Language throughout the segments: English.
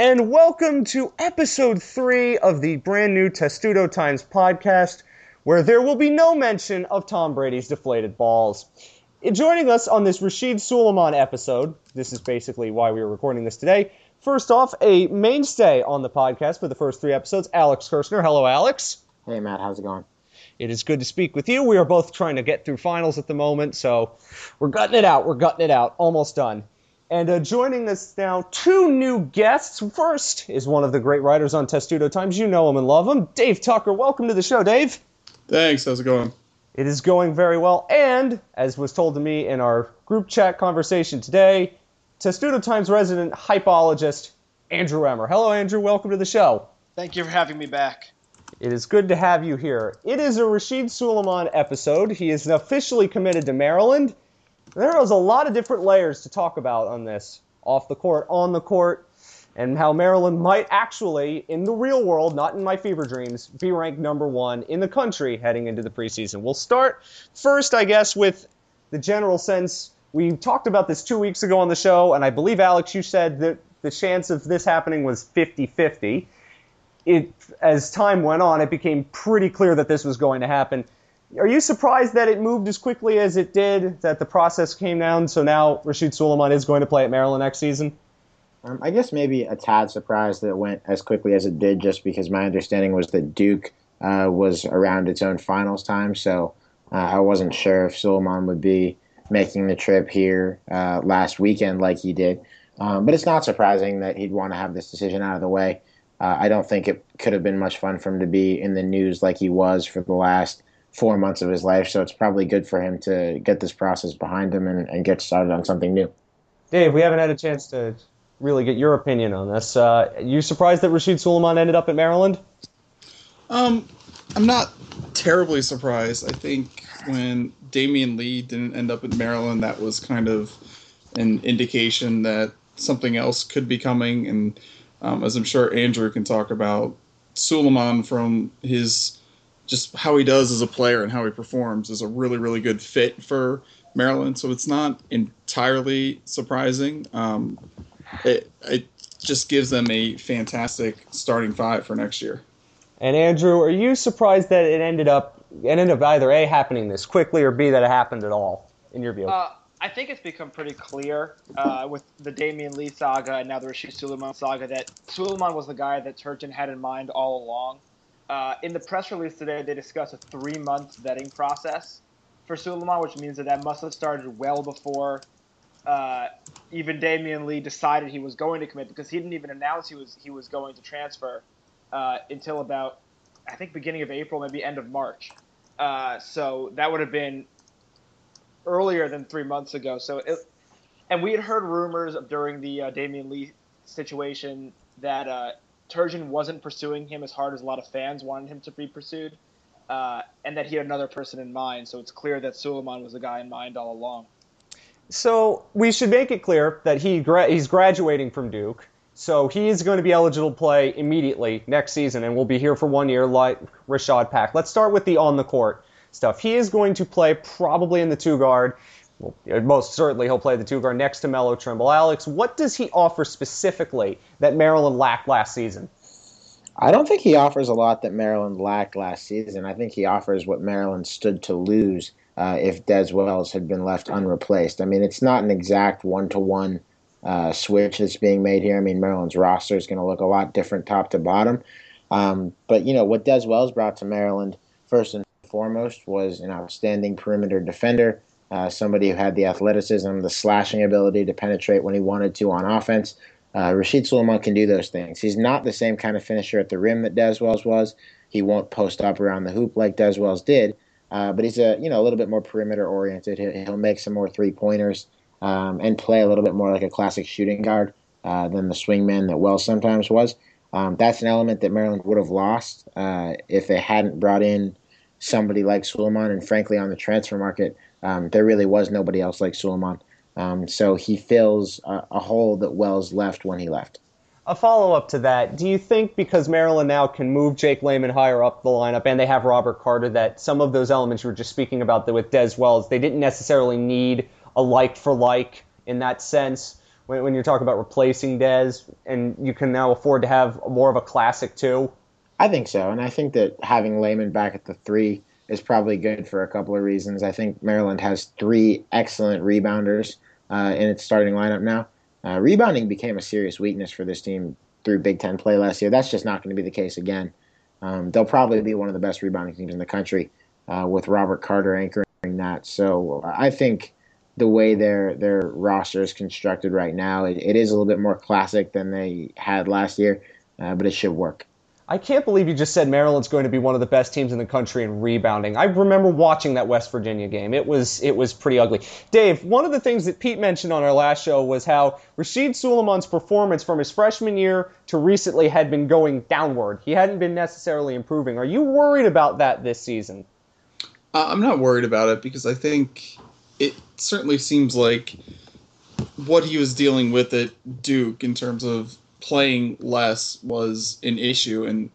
and welcome to episode three of the brand new Testudo Times podcast, where there will be no mention of Tom Brady's deflated balls. Joining us on this Rasheed Sulaimon episode, this is basically why we are recording this today. First off, a mainstay on the podcast for the first three episodes, Alex Kirshner. Hello, Alex. Hey, Matt, how's it going? It is good to speak with you. We are both trying to get through finals at the moment, so we're gutting it out. We're gutting it out. Almost done. And uh, joining us now, two new guests. First is one of the great writers on Testudo Times. You know him and love him, Dave Tucker. Welcome to the show, Dave. Thanks. How's it going? It is going very well. And, as was told to me in our group chat conversation today, Testudo Times resident hypologist, Andrew Emmer. Hello, Andrew. Welcome to the show. Thank you for having me back. It is good to have you here. It is a Rasheed Sulaimon episode. He is officially committed to Maryland. There was a lot of different layers to talk about on this off the court, on the court, and how Maryland might actually, in the real world, not in my fever dreams, be ranked number one in the country heading into the preseason. We'll start first, I guess, with the general sense. We talked about this two weeks ago on the show, and I believe, Alex, you said that the chance of this happening was 50 50. It, as time went on, it became pretty clear that this was going to happen. Are you surprised that it moved as quickly as it did, that the process came down, so now Rasheed Sulaimon is going to play at Maryland next season? Um, I guess maybe a tad surprised that it went as quickly as it did, just because my understanding was that Duke uh, was around its own finals time, so uh, I wasn't sure if Sulaimon would be making the trip here uh, last weekend like he did. Um, but it's not surprising that he'd want to have this decision out of the way. Uh, I don't think it could have been much fun for him to be in the news like he was for the last four months of his life. So it's probably good for him to get this process behind him and, and get started on something new. Dave, we haven't had a chance to really get your opinion on this. Uh, you surprised that Rasheed Sulaimon ended up at Maryland? Um, I'm not terribly surprised. I think when Damion Lee didn't end up at Maryland, that was kind of an indication that something else could be coming. And um, as I'm sure Andrew can talk about, Sulaimon from his just how he does as a player and how he performs is a really, really good fit for Maryland. So it's not entirely surprising. Um, it, it just gives them a fantastic starting five for next year. And Andrew, are you surprised that it ended up it ended up either a happening this quickly or b that it happened at all in your view? Uh, I think it's become pretty clear uh, with the Damion Lee saga and now the Rasheed Sulaimon saga that Sulaimon was the guy that Turgeon had in mind all along. Uh, in the press release today, they discuss a three-month vetting process for Sulaimon, which means that that must have started well before uh, even Damion Lee decided he was going to commit, because he didn't even announce he was he was going to transfer uh, until about I think beginning of April, maybe end of March. Uh, so that would have been earlier than three months ago. So, it, and we had heard rumors during the uh, Damion Lee situation that uh, Turgeon wasn't pursuing him as hard as a lot of fans wanted him to be pursued, uh, and that he had another person in mind. So it's clear that Sulaimon was the guy in mind all along. So we should make it clear that he gra- he's graduating from Duke. So he is going to be eligible to play immediately next season and will be here for one year like Richaud Pack. Let's start with the on the court stuff. He is going to play probably in the two guard. Well, most certainly he'll play the two guard next to Melo Trimble. Alex, what does he offer specifically that Maryland lacked last season? I don't think he offers a lot that Maryland lacked last season. I think he offers what Maryland stood to lose uh, if Dez Wells had been left unreplaced. I mean, it's not an exact one to one switch that's being made here. I mean, Maryland's roster is going to look a lot different top to bottom. Um, but, you know, what Dez Wells brought to Maryland, first and foremost, was an outstanding perimeter defender uh, somebody who had the athleticism, the slashing ability to penetrate when he wanted to on offense. Uh, Rasheed Sulaimon can do those things. He's not the same kind of finisher at the rim that Dez Wells was. He won't post up around the hoop like Dez Wells did, uh, but he's a you know a little bit more perimeter oriented. He'll, he'll make some more three pointers um, and play a little bit more like a classic shooting guard uh, than the swingman that Wells sometimes was. Um, that's an element that Maryland would have lost uh, if they hadn't brought in somebody like Sulaimon. And frankly, on the transfer market, um, there really was nobody else like Sulaimon. Um, so he fills a, a, hole that Wells left when he left. A follow up to that, do you think because Maryland now can move Jake Layman higher up the lineup and they have Robert Carter, that some of those elements you were just speaking about with Dez Wells, they didn't necessarily need a like for like in that sense? when, when you're talking about replacing Dez, and you can now afford to have more of a classic too? I think so, and I think that having Layman back at the three is probably good for a couple of reasons. I think Maryland has three excellent rebounders uh, in its starting lineup now. Uh, rebounding became a serious weakness for this team through Big Ten play last year. That's just not going to be the case again. Um, they'll probably be one of the best rebounding teams in the country uh, with Robert Carter anchoring that. So I think the way their their roster is constructed right now, it, it is a little bit more classic than they had last year, uh, but it should work. I can't believe you just said Maryland's going to be one of the best teams in the country in rebounding. I remember watching that West Virginia game. It was it was pretty ugly. Dave, one of the things that Pete mentioned on our last show was how Rasheed Sulaimon's performance from his freshman year to recently had been going downward. He hadn't been necessarily improving. Are you worried about that this season? Uh, I'm not worried about it because I think it certainly seems like what he was dealing with at Duke in terms of playing less was an issue, and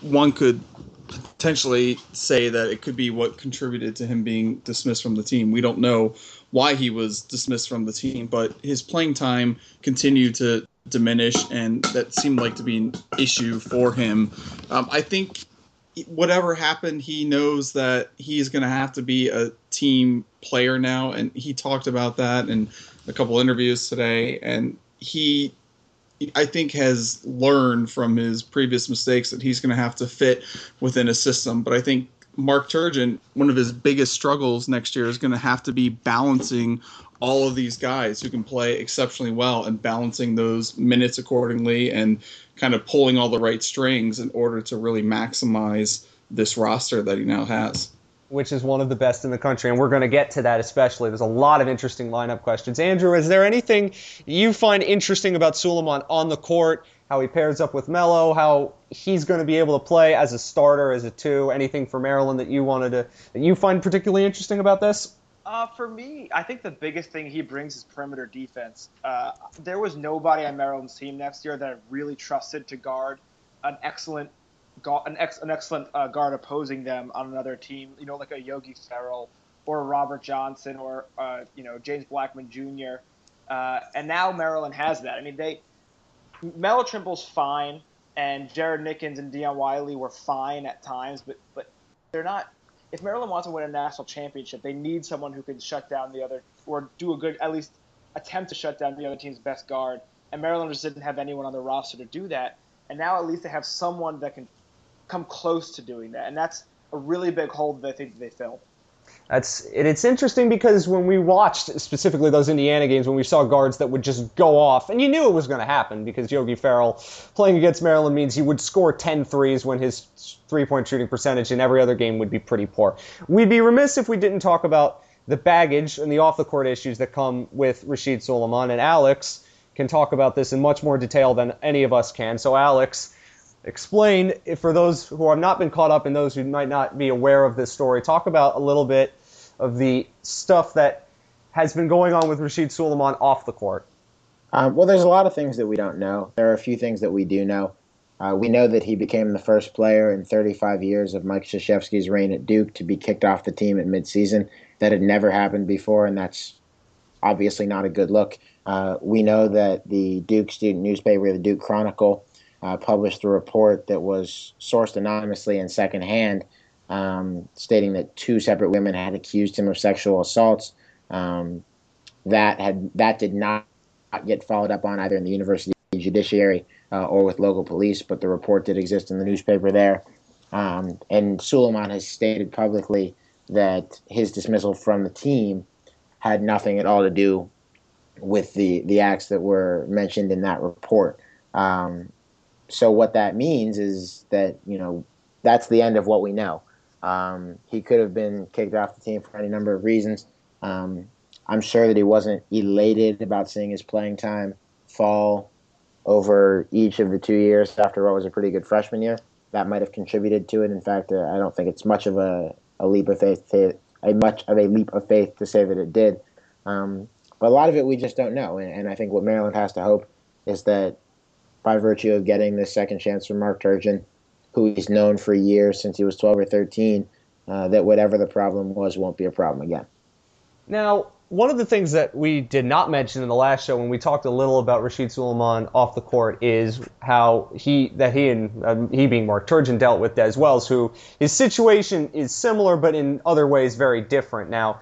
one could potentially say that it could be what contributed to him being dismissed from the team. We don't know why he was dismissed from the team, but his playing time continued to diminish, and that seemed like to be an issue for him. Um, I think whatever happened, he knows that he's going to have to be a team player now, and he talked about that in a couple interviews today, and he I think has learned from his previous mistakes that he's going to have to fit within a system. But I think Mark Turgeon, one of his biggest struggles next year is going to have to be balancing all of these guys who can play exceptionally well and balancing those minutes accordingly and kind of pulling all the right strings in order to really maximize this roster that he now has which is one of the best in the country. And we're going to get to that especially. There's a lot of interesting lineup questions. Andrew, is there anything you find interesting about Sulaimon on the court? How he pairs up with Melo, how he's going to be able to play as a starter, as a two. Anything for Maryland that you wanted to that you find particularly interesting about this? Uh, for me, I think the biggest thing he brings is perimeter defense. Uh, there was nobody on Maryland's team next year that I really trusted to guard an excellent an, ex, an excellent uh, guard opposing them on another team, you know, like a Yogi Ferrell or Robert Johnson or, uh, you know, James Blackmon Jr. Uh, and now Maryland has that. I mean, they Melo Trimble's fine, and Jared Nickens and Dion Wiley were fine at times, but but they're not. If Maryland wants to win a national championship, they need someone who can shut down the other or do a good, at least attempt to shut down the other team's best guard. And Maryland just didn't have anyone on their roster to do that. And now at least they have someone that can come close to doing that, and that's a really big hole that I think they filled. That's and it's interesting because when we watched specifically those Indiana games, when we saw guards that would just go off, and you knew it was going to happen because Yogi Ferrell playing against Maryland means he would score 10 threes when his three-point shooting percentage in every other game would be pretty poor. We'd be remiss if we didn't talk about the baggage and the off-the-court issues that come with Rasheed Sulaimon, and Alex can talk about this in much more detail than any of us can. So, Alex, explain for those who have not been caught up and those who might not be aware of this story. Talk about a little bit of the stuff that has been going on with Rasheed Sulaimon off the court. Um, well, there's a lot of things that we don't know. There are a few things that we do know. Uh, we know that he became the first player in 35 years of Mike Krzyzewski's reign at Duke to be kicked off the team at midseason. That had never happened before, and that's obviously not a good look. Uh, we know that the Duke student newspaper, the Duke Chronicle, uh, published a report that was sourced anonymously and secondhand, um, stating that two separate women had accused him of sexual assaults. Um, that had that did not get followed up on either in the university judiciary uh, or with local police, but the report did exist in the newspaper there. Um, and Sulaimon has stated publicly that his dismissal from the team had nothing at all to do with the the acts that were mentioned in that report. Um, so what that means is that you know that's the end of what we know. Um, he could have been kicked off the team for any number of reasons. Um, I'm sure that he wasn't elated about seeing his playing time fall over each of the two years after what was a pretty good freshman year. That might have contributed to it. In fact, uh, I don't think it's much of a, a leap of faith to a much of a leap of faith to say that it did. Um, but a lot of it we just don't know, and, and I think what Maryland has to hope is that by virtue of getting this second chance from Mark Turgeon, who he's known for years since he was 12 or 13, uh, that whatever the problem was won't be a problem again. Now, one of the things that we did not mention in the last show when we talked a little about Rasheed Sulaimon off the court is how he that he and um, he being Mark Turgeon dealt with Dez Wells, who his situation is similar but in other ways very different. Now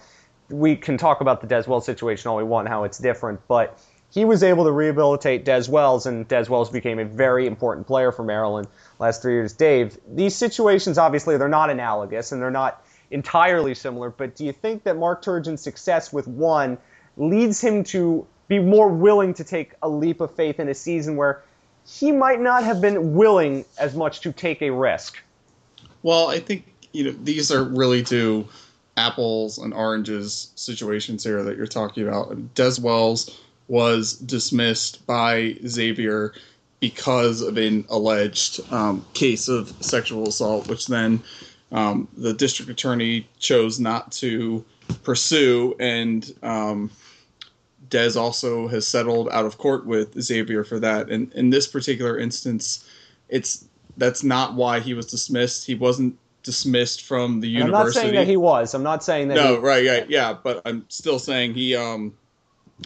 we can talk about the Dez Wells situation all we want, how it's different, but he was able to rehabilitate Dez Wells, and Dez Wells became a very important player for Maryland last three years. Dave, these situations obviously they're not analogous and they're not entirely similar, but do you think that Mark Turgeon's success with one leads him to be more willing to take a leap of faith in a season where he might not have been willing as much to take a risk? Well, I think you know these are really two apples and oranges situations here that you're talking about. Dez Wells was dismissed by Xavier because of an alleged um, case of sexual assault, which then um, the district attorney chose not to pursue, and um, Dez also has settled out of court with Xavier for that. And in this particular instance, it's that's not why he was dismissed. He wasn't dismissed from the university. I'm not saying that he was. I'm not saying that. No, he, right, right, yeah, but I'm still saying he. Um,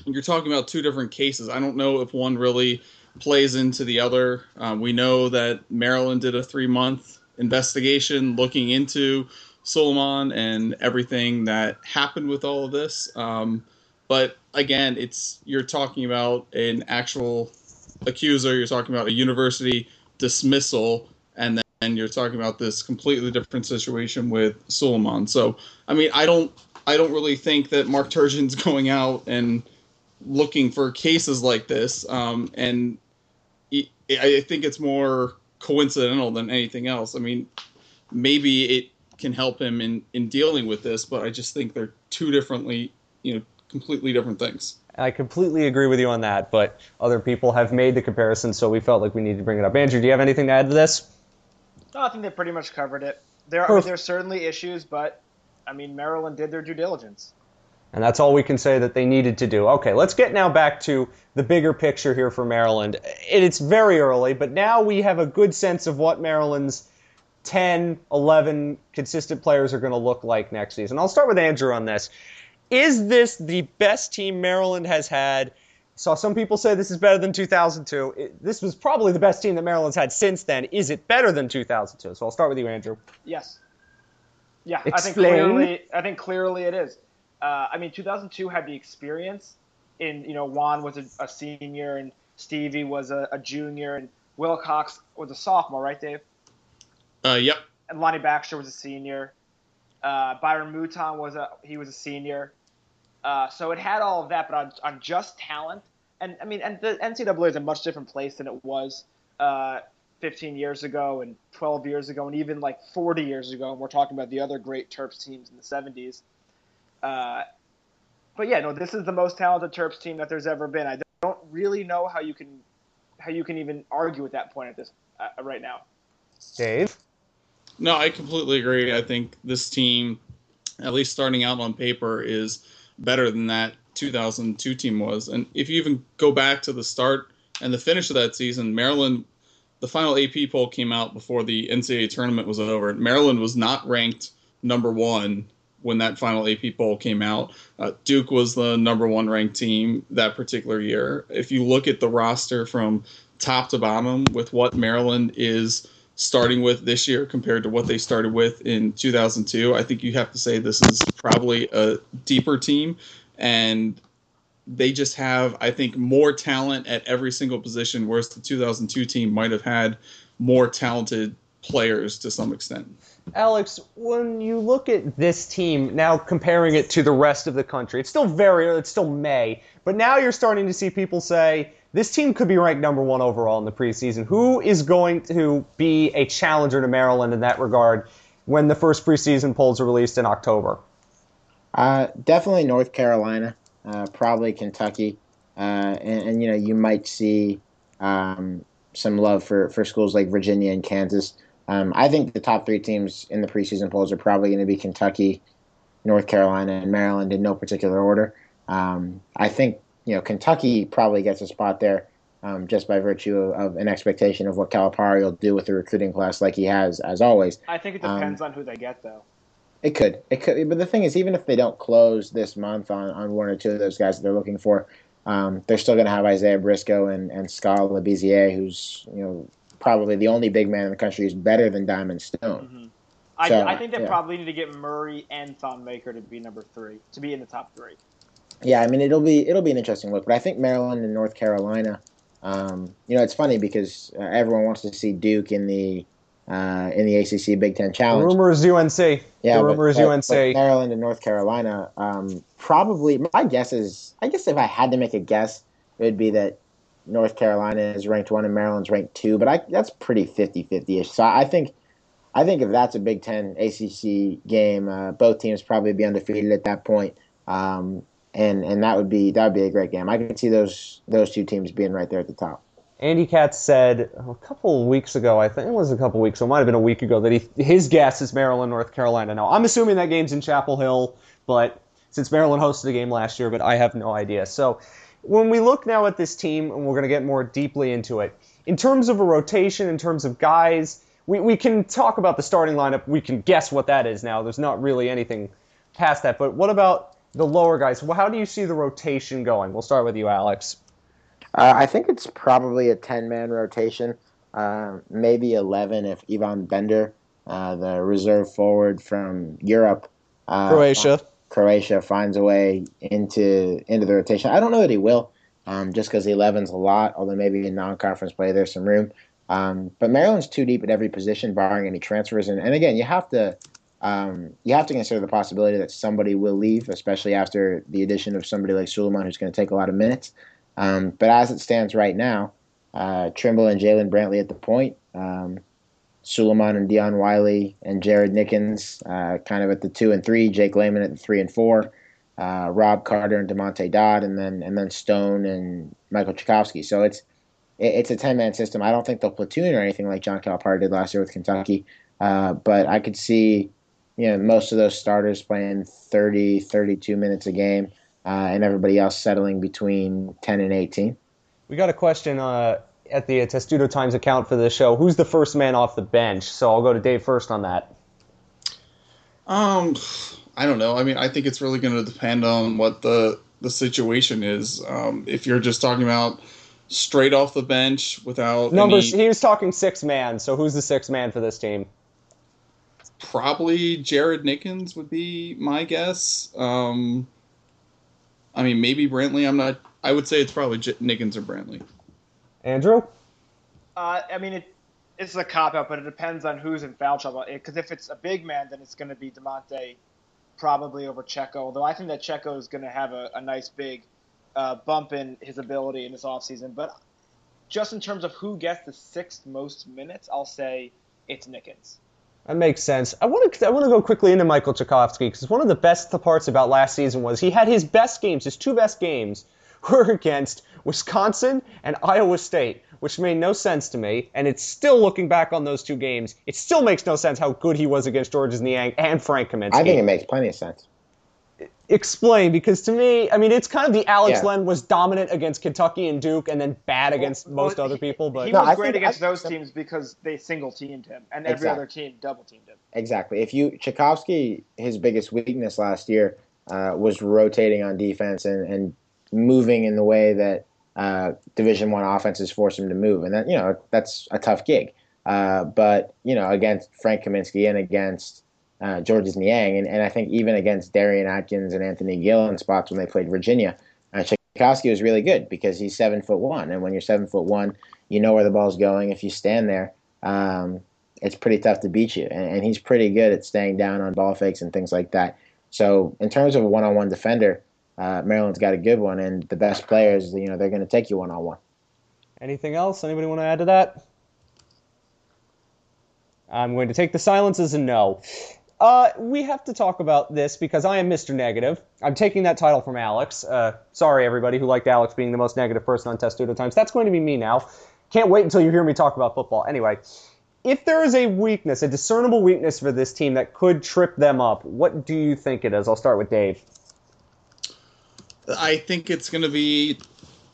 you're talking about two different cases. I don't know if one really plays into the other. Um, we know that Maryland did a three month investigation looking into Sulaimon and everything that happened with all of this. Um, but again, it's you're talking about an actual accuser. You're talking about a university dismissal, and then you're talking about this completely different situation with Sulaimon. So, I mean, I don't, I don't really think that Mark Turgeon's going out and looking for cases like this. Um, and I think it's more coincidental than anything else. I mean, maybe it can help him in in dealing with this, but I just think they're two differently, you know, completely different things. I completely agree with you on that, but other people have made the comparison, so we felt like we needed to bring it up. Andrew, do you have anything to add to this? No, I think they pretty much covered it. There, I mean, there's certainly issues, but I mean, Maryland did their due diligence. And that's all we can say that they needed to do. Okay, let's get now back to the bigger picture here for Maryland. It's very early, but now we have a good sense of what Maryland's 10, 11 consistent players are going to look like next season. I'll start with Andrew on this. Is this the best team Maryland has had? Saw some people say this is better than 2002. It, this was probably the best team that Maryland's had since then. Is it better than 2002? So I'll start with you, Andrew. Yes. Yeah, Explain. I think clearly. I think clearly it is. Uh, I mean, 2002 had the experience. In you know, Juan was a, a senior and Stevie was a, a, junior and Wilcox was a sophomore, right, Dave? Uh, yep. And Lonnie Baxter was a senior. Uh, Byron Mouton was a he was a senior. Uh, so it had all of that, but on, on just talent, and I mean, and the NCAA is a much different place than it was uh, 15 years ago and 12 years ago, and even like 40 years ago. And we're talking about the other great Terps teams in the 70s. Uh, but yeah, no, this is the most talented Terps team that there's ever been. I don't really know how you can how you can even argue at that point at this uh, right now. Dave. No, I completely agree. I think this team, at least starting out on paper, is better than that 2002 team was. And if you even go back to the start and the finish of that season, Maryland, the final AP poll came out before the NCAA tournament was over. Maryland was not ranked number one when that final AP poll came out. Uh, Duke was the number one ranked team that particular year. If you look at the roster from top to bottom with what Maryland is starting with this year compared to what they started with in 2002, I think you have to say this is probably a deeper team. And they just have, I think, more talent at every single position, whereas the 2002 team might have had more talented players to some extent. Alex, when you look at this team now, comparing it to the rest of the country, it's still very, it's still May, but now you're starting to see people say this team could be ranked number one overall in the preseason. Who is going to be a challenger to Maryland in that regard when the first preseason polls are released in October? Uh, definitely North Carolina, uh, probably Kentucky, uh, and, and, you know you might see um, some love for, for schools like Virginia and Kansas. Um, I think the top three teams in the preseason polls are probably going to be Kentucky, North Carolina, and Maryland in no particular order. Um, I think you know Kentucky probably gets a spot there um, just by virtue of, of, an expectation of what Calipari will do with the recruiting class, like he has as always. I think it depends um, on who they get, though. It could. It could. But the thing is, even if they don't close this month on, on one or two of those guys that they're looking for, um, they're still going to have Isaiah Briscoe and, and Skal Labissiere, who's you know probably the only big man in the country who's better than Diamond Stone. Mm-hmm. I, So, I think they yeah. probably need to get Murray and Thon Maker to be number three, to be in the top three. Yeah, I mean it'll be it'll be an interesting look, but I think Maryland and North Carolina. Um, you know, it's funny because uh, everyone wants to see Duke in the uh, in the ACC Big Ten The Challenge. rumor is UNC. Yeah, the but- rumor is but- UNC. but Maryland and North Carolina. Um, probably, my guess is, I guess if I had to make a guess, it would be that North Carolina is ranked one and Maryland's ranked two. But I, that's pretty 50-50 ish. So I think, I think if that's a Big Ten ACC game, uh, both teams probably be undefeated at that point. Um, and and that would be that would be a great game. I could see those those two teams being right there at the top. Andy Katz said a couple weeks ago, I think it was a couple weeks, so it might have been a week ago, that he, his guess is Maryland, North Carolina. Now, I'm assuming that game's in Chapel Hill, but since Maryland hosted the game last year, but I have no idea. So when we look now at this team, and we're going to get more deeply into it, in terms of a rotation, in terms of guys, we, we can talk about the starting lineup. We can guess what that is now. There's not really anything past that. But what about the lower guys? Well, how do you see the rotation going? We'll start with you, Alex. Uh, I think it's probably a 10 man rotation, uh, maybe 11 if Ivan Bender, uh, the reserve forward from Europe, uh, Croatia. Croatia finds a way into into the rotation. I don't know that he will, um, just because the 11's a lot, although maybe in non conference play there's some room. Um, but Maryland's too deep at every position, barring any transfers. And, and again, you have to um, you have to consider the possibility that somebody will leave, especially after the addition of somebody like Sulaimon, who's going to take a lot of minutes. Um, but as it stands right now, uh, Trimble and Jaylen Brantley at the point, um, Sulaimon and Dion Wiley and Jared Nickens uh, kind of at the two and three, Jake Layman at the three and four, uh, Rob Carter and Damonte Dodd, and then and then Stone and Michael Cekovsky. So it's it, it's a ten man system. I don't think they'll platoon or anything like John Calipari did last year with Kentucky, uh, but I could see you know most of those starters playing 30, 32 minutes a game, uh, and everybody else settling between ten and eighteen. We got a question uh, at the Testudo Times account for this show. Who's the first man off the bench? So I'll go to Dave first on that. Um, I don't know. I mean, I think it's really going to depend on what the the situation is. Um, if you're just talking about straight off the bench without Numbers. any, He was talking six man. So who's the six man for this team? probably Jared Nickens would be my guess. Um, I mean, maybe Brantley. I'm not. I would say it's probably J- Nickens or Brantley. Andrew. Uh, I mean, it, it's a cop out, but it depends on who's in foul trouble. Because if it's a big man, then it's going to be Damonte probably over Checo. Although I think that Checo is going to have a, a nice big uh, bump in his ability in this offseason. But just in terms of who gets the sixth most minutes, I'll say it's Nickens. That makes sense. I want to I want to go quickly into Michael Cekovsky because one of the best parts about last season was he had his best games, his two best games were against Wisconsin and Iowa State, which made no sense to me. And it's still looking back on those two games, it still makes no sense how good he was against Georges Niang and Frank Kaminsky. I think it makes plenty of sense. Explain because to me, I mean, it's kind of the Alex Yeah. Len was dominant against Kentucky and Duke, and then bad against Well, most other people. But he No, was I great think- against I those think- teams because they single teamed him, and every Exactly. other team double teamed him. Exactly. If you Cekovsky, his biggest weakness last year uh, was rotating on defense and, and moving in the way that uh, Division One offenses force him to move, and that you know that's a tough gig. Uh, but you know against Frank Kaminsky and against uh, Georges Niang, and, and I think even against Darion Atkins and Anthony Gill in spots when they played Virginia, uh, Cekovsky was really good because he's seven foot one, and when you're seven foot one, you know where the ball's going. If you stand there. Um, it's pretty tough to beat you. And, and he's pretty good at staying down on ball fakes and things like that. So in terms of a one-on-one defender, uh, Maryland's got a good one, and the best players, you know, they're going to take you one-on-one. Anything else? Anybody want to add to that? I'm going to take the silence as a no. Uh, we have to talk about this because I am Mr. Negative. I'm taking that title from Alex. Uh, sorry, everybody who liked Alex being the most negative person on Testudo Times. That's going to be me now. Can't wait until you hear me talk about football. Anyway, if there is a weakness, a discernible weakness for this team that could trip them up, what do you think it is? I'll start with Dave. I think it's going to be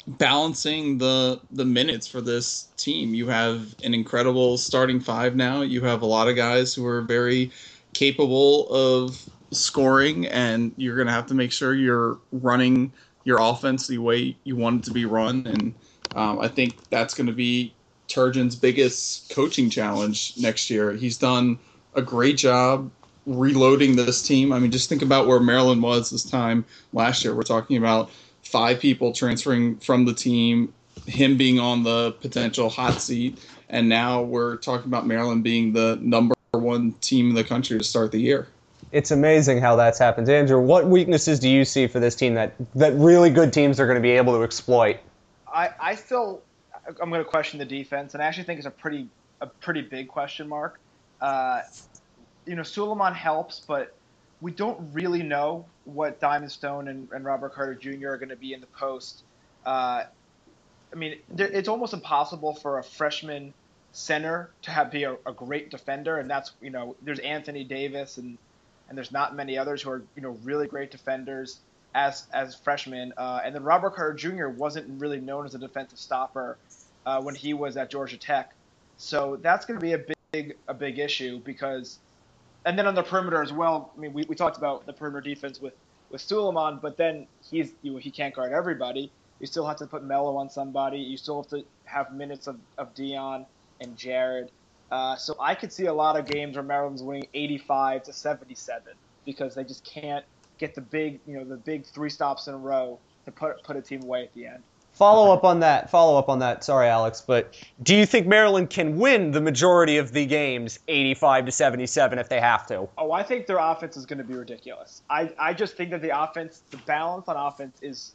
balancing the the minutes for this team. You have an incredible starting five now. You have a lot of guys who are very capable of scoring, and you're going to have to make sure you're running your offense the way you want it to be run. And um, I think that's going to be Turgeon's biggest coaching challenge next year. He's done a great job reloading this team. I mean, just think about where Maryland was this time last year. We're talking about five people transferring from the team, him being on the potential hot seat, and now we're talking about Maryland being the number one team in the country to start the year. It's amazing how that's happened. Andrew, what weaknesses do you see for this team that, that really good teams are going to be able to exploit? I, I still I'm going to question the defense, and I actually think it's a pretty a pretty big question mark. Uh, you know, Sulaimon helps, but we don't really know what Diamond Stone and, and Robert Carter Jr. are going to be in the post. Uh, I mean, it's almost impossible for a freshman center to have be a, a, great defender, and that's you know, there's Anthony Davis and and there's not many others who are you know really great defenders as as freshmen. Uh, and then Robert Carter Jr. wasn't really known as a defensive stopper uh, when he was at Georgia Tech, so that's going to be a big a big issue because and then on the perimeter as well. I mean, we, we talked about the perimeter defense with with Sulaimon, but then he's you know, he can't guard everybody. You still have to put Melo on somebody. You still have to have minutes of, of Dion and Jared. Uh, so I could see a lot of games where Maryland's winning 85 to 77 because they just can't get the big you know the big three stops in a row to put put a team away at the end. Follow up on that. Follow up on that. Sorry, Alex, but do you think Maryland can win the majority of the games, 85 to 77, if they have to? Oh, I think their offense is going to be ridiculous. I, I just think that the offense, the balance on offense is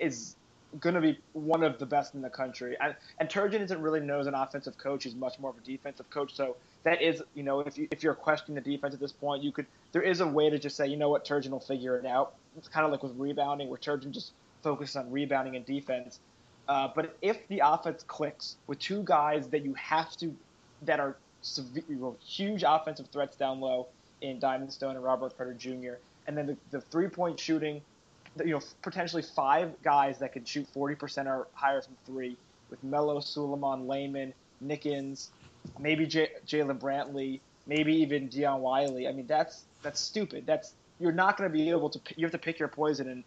is going to be one of the best in the country. And, and Turgeon isn't really known as an offensive coach; he's much more of a defensive coach. So that is, you know, if you if you're questioning the defense at this point, you could there is a way to just say, you know what, Turgeon will figure it out. It's kind of like with rebounding, where Turgeon just focus on rebounding and defense. Uh, but if the offense clicks with two guys that you have to, that are huge offensive threats down low in Diamond Stone and Robert Carter Jr., and then the, the three point shooting, you know, potentially five guys that can shoot 40% or higher from three with Melo, Sulaimon, Layman, Nickens, maybe J- Jaylen Brantley, maybe even Dion Wiley. I mean, that's that's stupid. That's you're not going to be able to. You have to pick your poison, and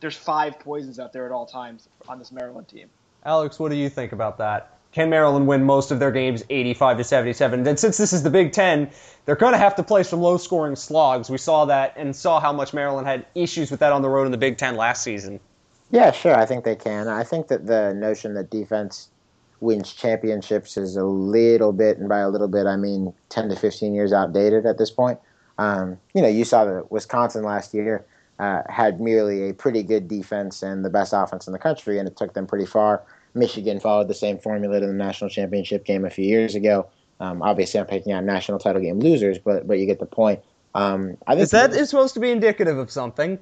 there's five poisons out there at all times on this Maryland team. Alex, what do you think about that? Can Maryland win most of their games 85 to 77? Then since this is the Big 10, they're going to have to play some low-scoring slogs. We saw that and saw how much Maryland had issues with that on the road in the Big 10 last season. Yeah, sure, I think they can. I think that the notion that defense wins championships is a little bit, and by a little bit I mean 10 to 15 years outdated at this point. Um, you know, you saw the Wisconsin last year uh, had merely a pretty good defense and the best offense in the country, and it took them pretty far. Michigan followed the same formula to the national championship game a few years ago. Um, obviously, I'm picking on national title game losers, but but you get the point. Um, I think is that is supposed to be indicative of something?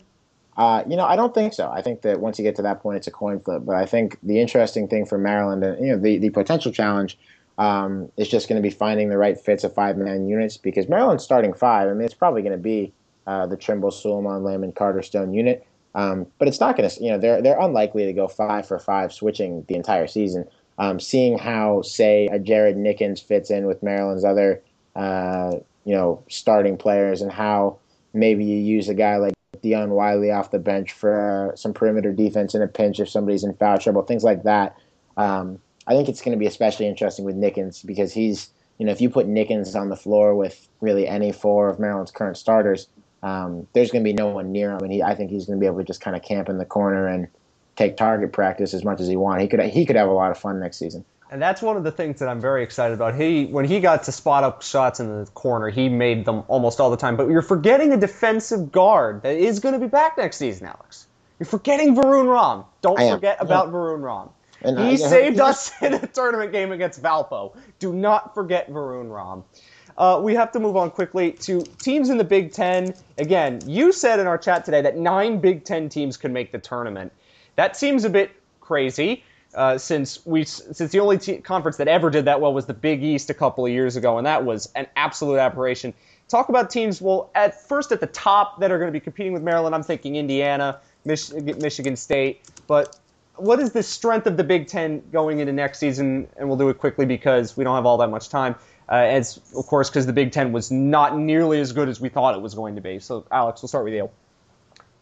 Uh, you know, I don't think so. I think that once you get to that point, it's a coin flip. But I think the interesting thing for Maryland, and you know, the the potential challenge um, is just going to be finding the right fits of five man units because Maryland's starting five. I mean, it's probably going to be uh, the Trimble, Sulaimon, Layman, Carter Stone unit. Um, but it's not going to, you know, they're they're unlikely to go five for five switching the entire season. Um, seeing how, say, a Jared Nickens fits in with Maryland's other, uh, you know, starting players, and how maybe you use a guy like Dion Wiley off the bench for uh, some perimeter defense in a pinch if somebody's in foul trouble, things like that. Um, I think it's going to be especially interesting with Nickens because he's, you know, if you put Nickens on the floor with really any four of Maryland's current starters, um, there's going to be no one near him, and he, I think he's going to be able to just kind of camp in the corner and take target practice as much as he wants. He could he could have a lot of fun next season. And that's one of the things that I'm very excited about. He when he got to spot up shots in the corner, he made them almost all the time. But you're forgetting a defensive guard that is going to be back next season, Alex. You're forgetting Varun Ram. Don't forget about yeah. Varun Ram. And he I, saved us in a tournament game against Valpo. Do not forget Varun Ram. Uh, we have to move on quickly to teams in the Big Ten. Again, you said in our chat today that nine Big Ten teams could make the tournament. That seems a bit crazy. Uh, since we since the only te- conference that ever did that well was the Big East a couple of years ago, and that was an absolute aberration. Talk about teams. Well, at first at the top that are going to be competing with Maryland, I'm thinking Indiana, Mich- Michigan State, but what is the strength of the Big Ten going into next season? And we'll do it quickly because we don't have all that much time. Uh, as of course, because the Big Ten was not nearly as good as we thought it was going to be. So, Alex, we'll start with you.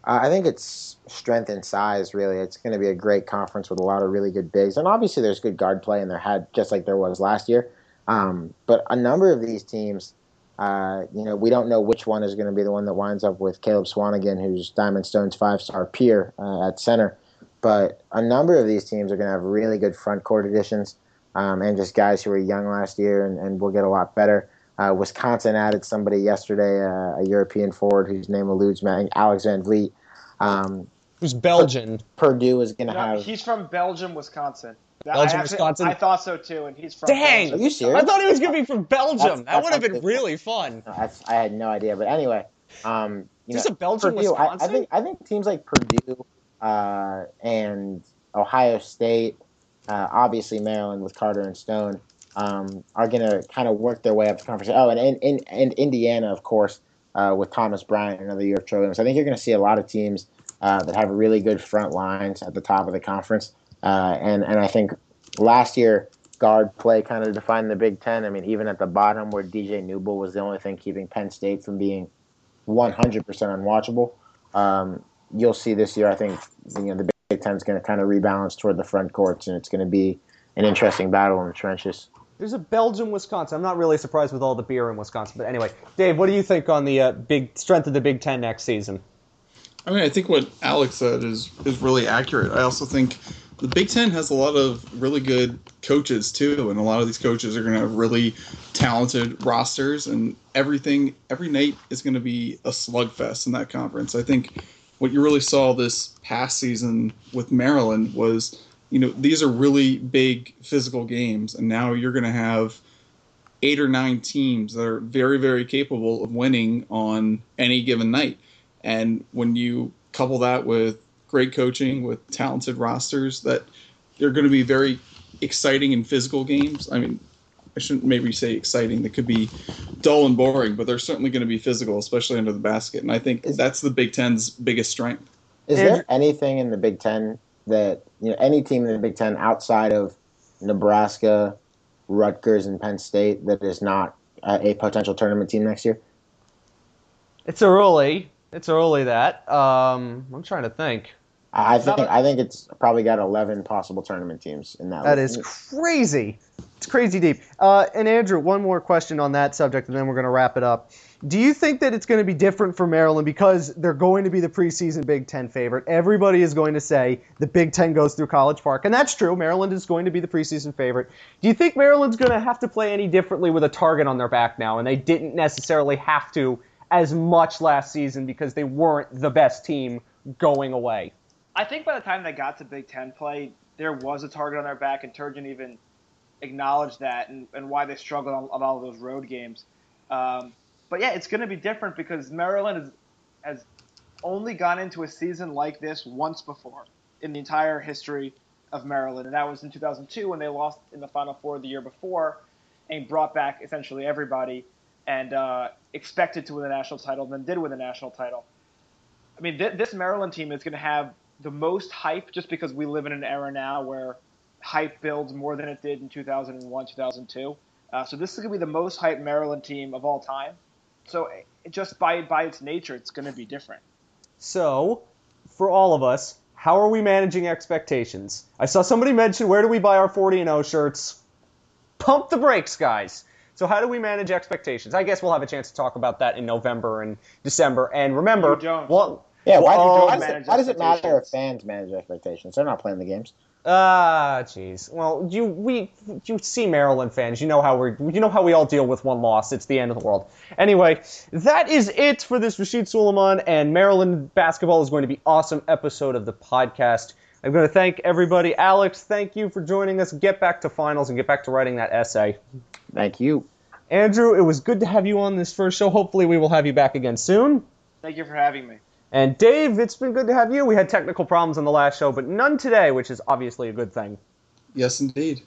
Uh, I think it's strength and size. Really, it's going to be a great conference with a lot of really good bigs, and obviously there's good guard play in their head, just like there was last year. Um, but a number of these teams, uh, you know, we don't know which one is going to be the one that winds up with Caleb Swanigan, who's Diamond Stone's five-star peer uh, at center. But a number of these teams are going to have really good front court additions um, and just guys who were young last year and, and will get a lot better. Uh, Wisconsin added somebody yesterday, uh, a European forward whose name eludes me, Alex Van Vliet. Um, Who's Belgian? Purdue is going to No, have. he's from Belgium, Wisconsin. Belgium, I actually- Wisconsin? I thought so too, and he's from. Dang! Are you serious? I thought he was going to be from Belgium. That's- that that's would have been unbelievable. really fun. No, that's, I had no idea, but anyway, um, you Is know, a Belgium, Purdue, I, I think I think teams like Purdue uh, and Ohio State, uh, obviously Maryland with Carter and Stone, um, are going to kind of work their way up the conference. Oh, and and, and, and Indiana, of course, uh, with Thomas Bryant, another year of So I think you're going to see a lot of teams uh, that have really good front lines at the top of the conference. Uh, and and I think last year guard play kind of defined the Big Ten. I mean, even at the bottom where DJ Newbill was the only thing keeping Penn State from being 100% unwatchable. Um, you'll see this year. I think you know the Big Ten's going to kind of rebalance toward the front courts, and it's going to be an interesting battle in the trenches. There's a Belgium, Wisconsin. I'm not really surprised with all the beer in Wisconsin, but anyway, Dave, what do you think on the uh, big strength of the Big Ten next season? I mean, I think what Alex said is is really accurate. I also think the Big Ten has a lot of really good coaches too, and a lot of these coaches are going to have really talented rosters, and everything every night is going to be a slugfest in that conference. I think what you really saw this past season with Maryland was, you know, these are really big physical games, and now you're going to have eight or nine teams that are very, very capable of winning on any given night. And when you couple that with great coaching, with talented rosters, that they're going to be very exciting and physical games. I mean, I shouldn't maybe say exciting. They could be dull and boring, but they're certainly going to be physical, especially under the basket. And I think Is- that's the Big Ten's biggest strength. Is Andrew- there anything in the Big Ten that you know any team in the Big Ten outside of Nebraska, Rutgers, and Penn State that is not uh, a potential tournament team next year? It's early. It's early that. Um, I'm trying to think. I think a- I think it's probably got eleven possible tournament teams in that. That list. is crazy. It's crazy deep. Uh, and Andrew, one more question on that subject, and then we're going to wrap it up. Do you think that it's going to be different for Maryland because they're going to be the preseason Big Ten favorite? Everybody is going to say the Big Ten goes through College Park, and that's true. Maryland is going to be the preseason favorite. Do you think Maryland's going to have to play any differently with a target on their back now, and they didn't necessarily have to as much last season because they weren't the best team going away? I think by the time they got to Big Ten play, there was a target on their back, and Turgeon even acknowledged that and, and why they struggled on, on all of those road games. Um, but yeah, it's going to be different because Maryland has, has only gone into a season like this once before in the entire history of Maryland, and that was in 2002 when they lost in the Final Four the year before and brought back essentially everybody and uh, expected to win the national title, and then did win the national title. I mean, th- this Maryland team is going to have the most hype just because we live in an era now where hype builds more than it did in 2001, 2002. Uh, so this is going to be the most hype Maryland team of all time. So it, just by by its nature, it's going to be different. So, for all of us, how are we managing expectations? I saw somebody mention where do we buy our 40 and 0 shirts? Pump the brakes, guys. So, how do we manage expectations? I guess we'll have a chance to talk about that in November and December. And remember, don't. well, Yeah, why, Well, why, does manage it, why does it matter if fans manage expectations? They're not playing the games. Ah, jeez. Well, you we you see Maryland fans. You know how we you know how we all deal with one loss. It's the end of the world. Anyway, that is it for this Rasheed Sulaimon and Maryland basketball is going to be awesome episode of the podcast. I'm going to thank everybody. Alex, thank you for joining us. Get back to finals and get back to writing that essay. Thank you. Andrew, it was good to have you on this first show. Hopefully, we will have you back again soon. Thank you for having me. And Dave, it's been good to have you. We had technical problems on the last show, but none today, which is obviously a good thing. Yes, indeed.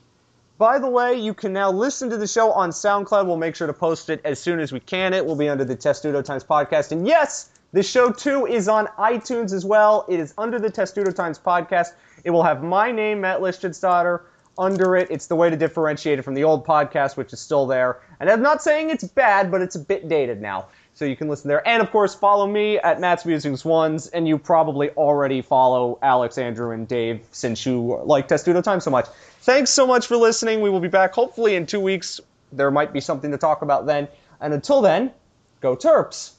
By the way, you can now listen to the show on SoundCloud. We'll make sure to post it as soon as we can. It will be under the Testudo Times podcast. And yes, the show too is on iTunes as well. It is under the Testudo Times podcast. It will have my name, Matt Lichtenstadter, under it. It's the way to differentiate it from the old podcast, which is still there. And I'm not saying it's bad, but it's a bit dated now. So you can listen there. And of course, follow me at Matt's Musings Ones. And you probably already follow Alex, Andrew, and Dave since you like Testudo Time so much. Thanks so much for listening. We will be back hopefully in two weeks. There might be something to talk about then. And until then, go Terps.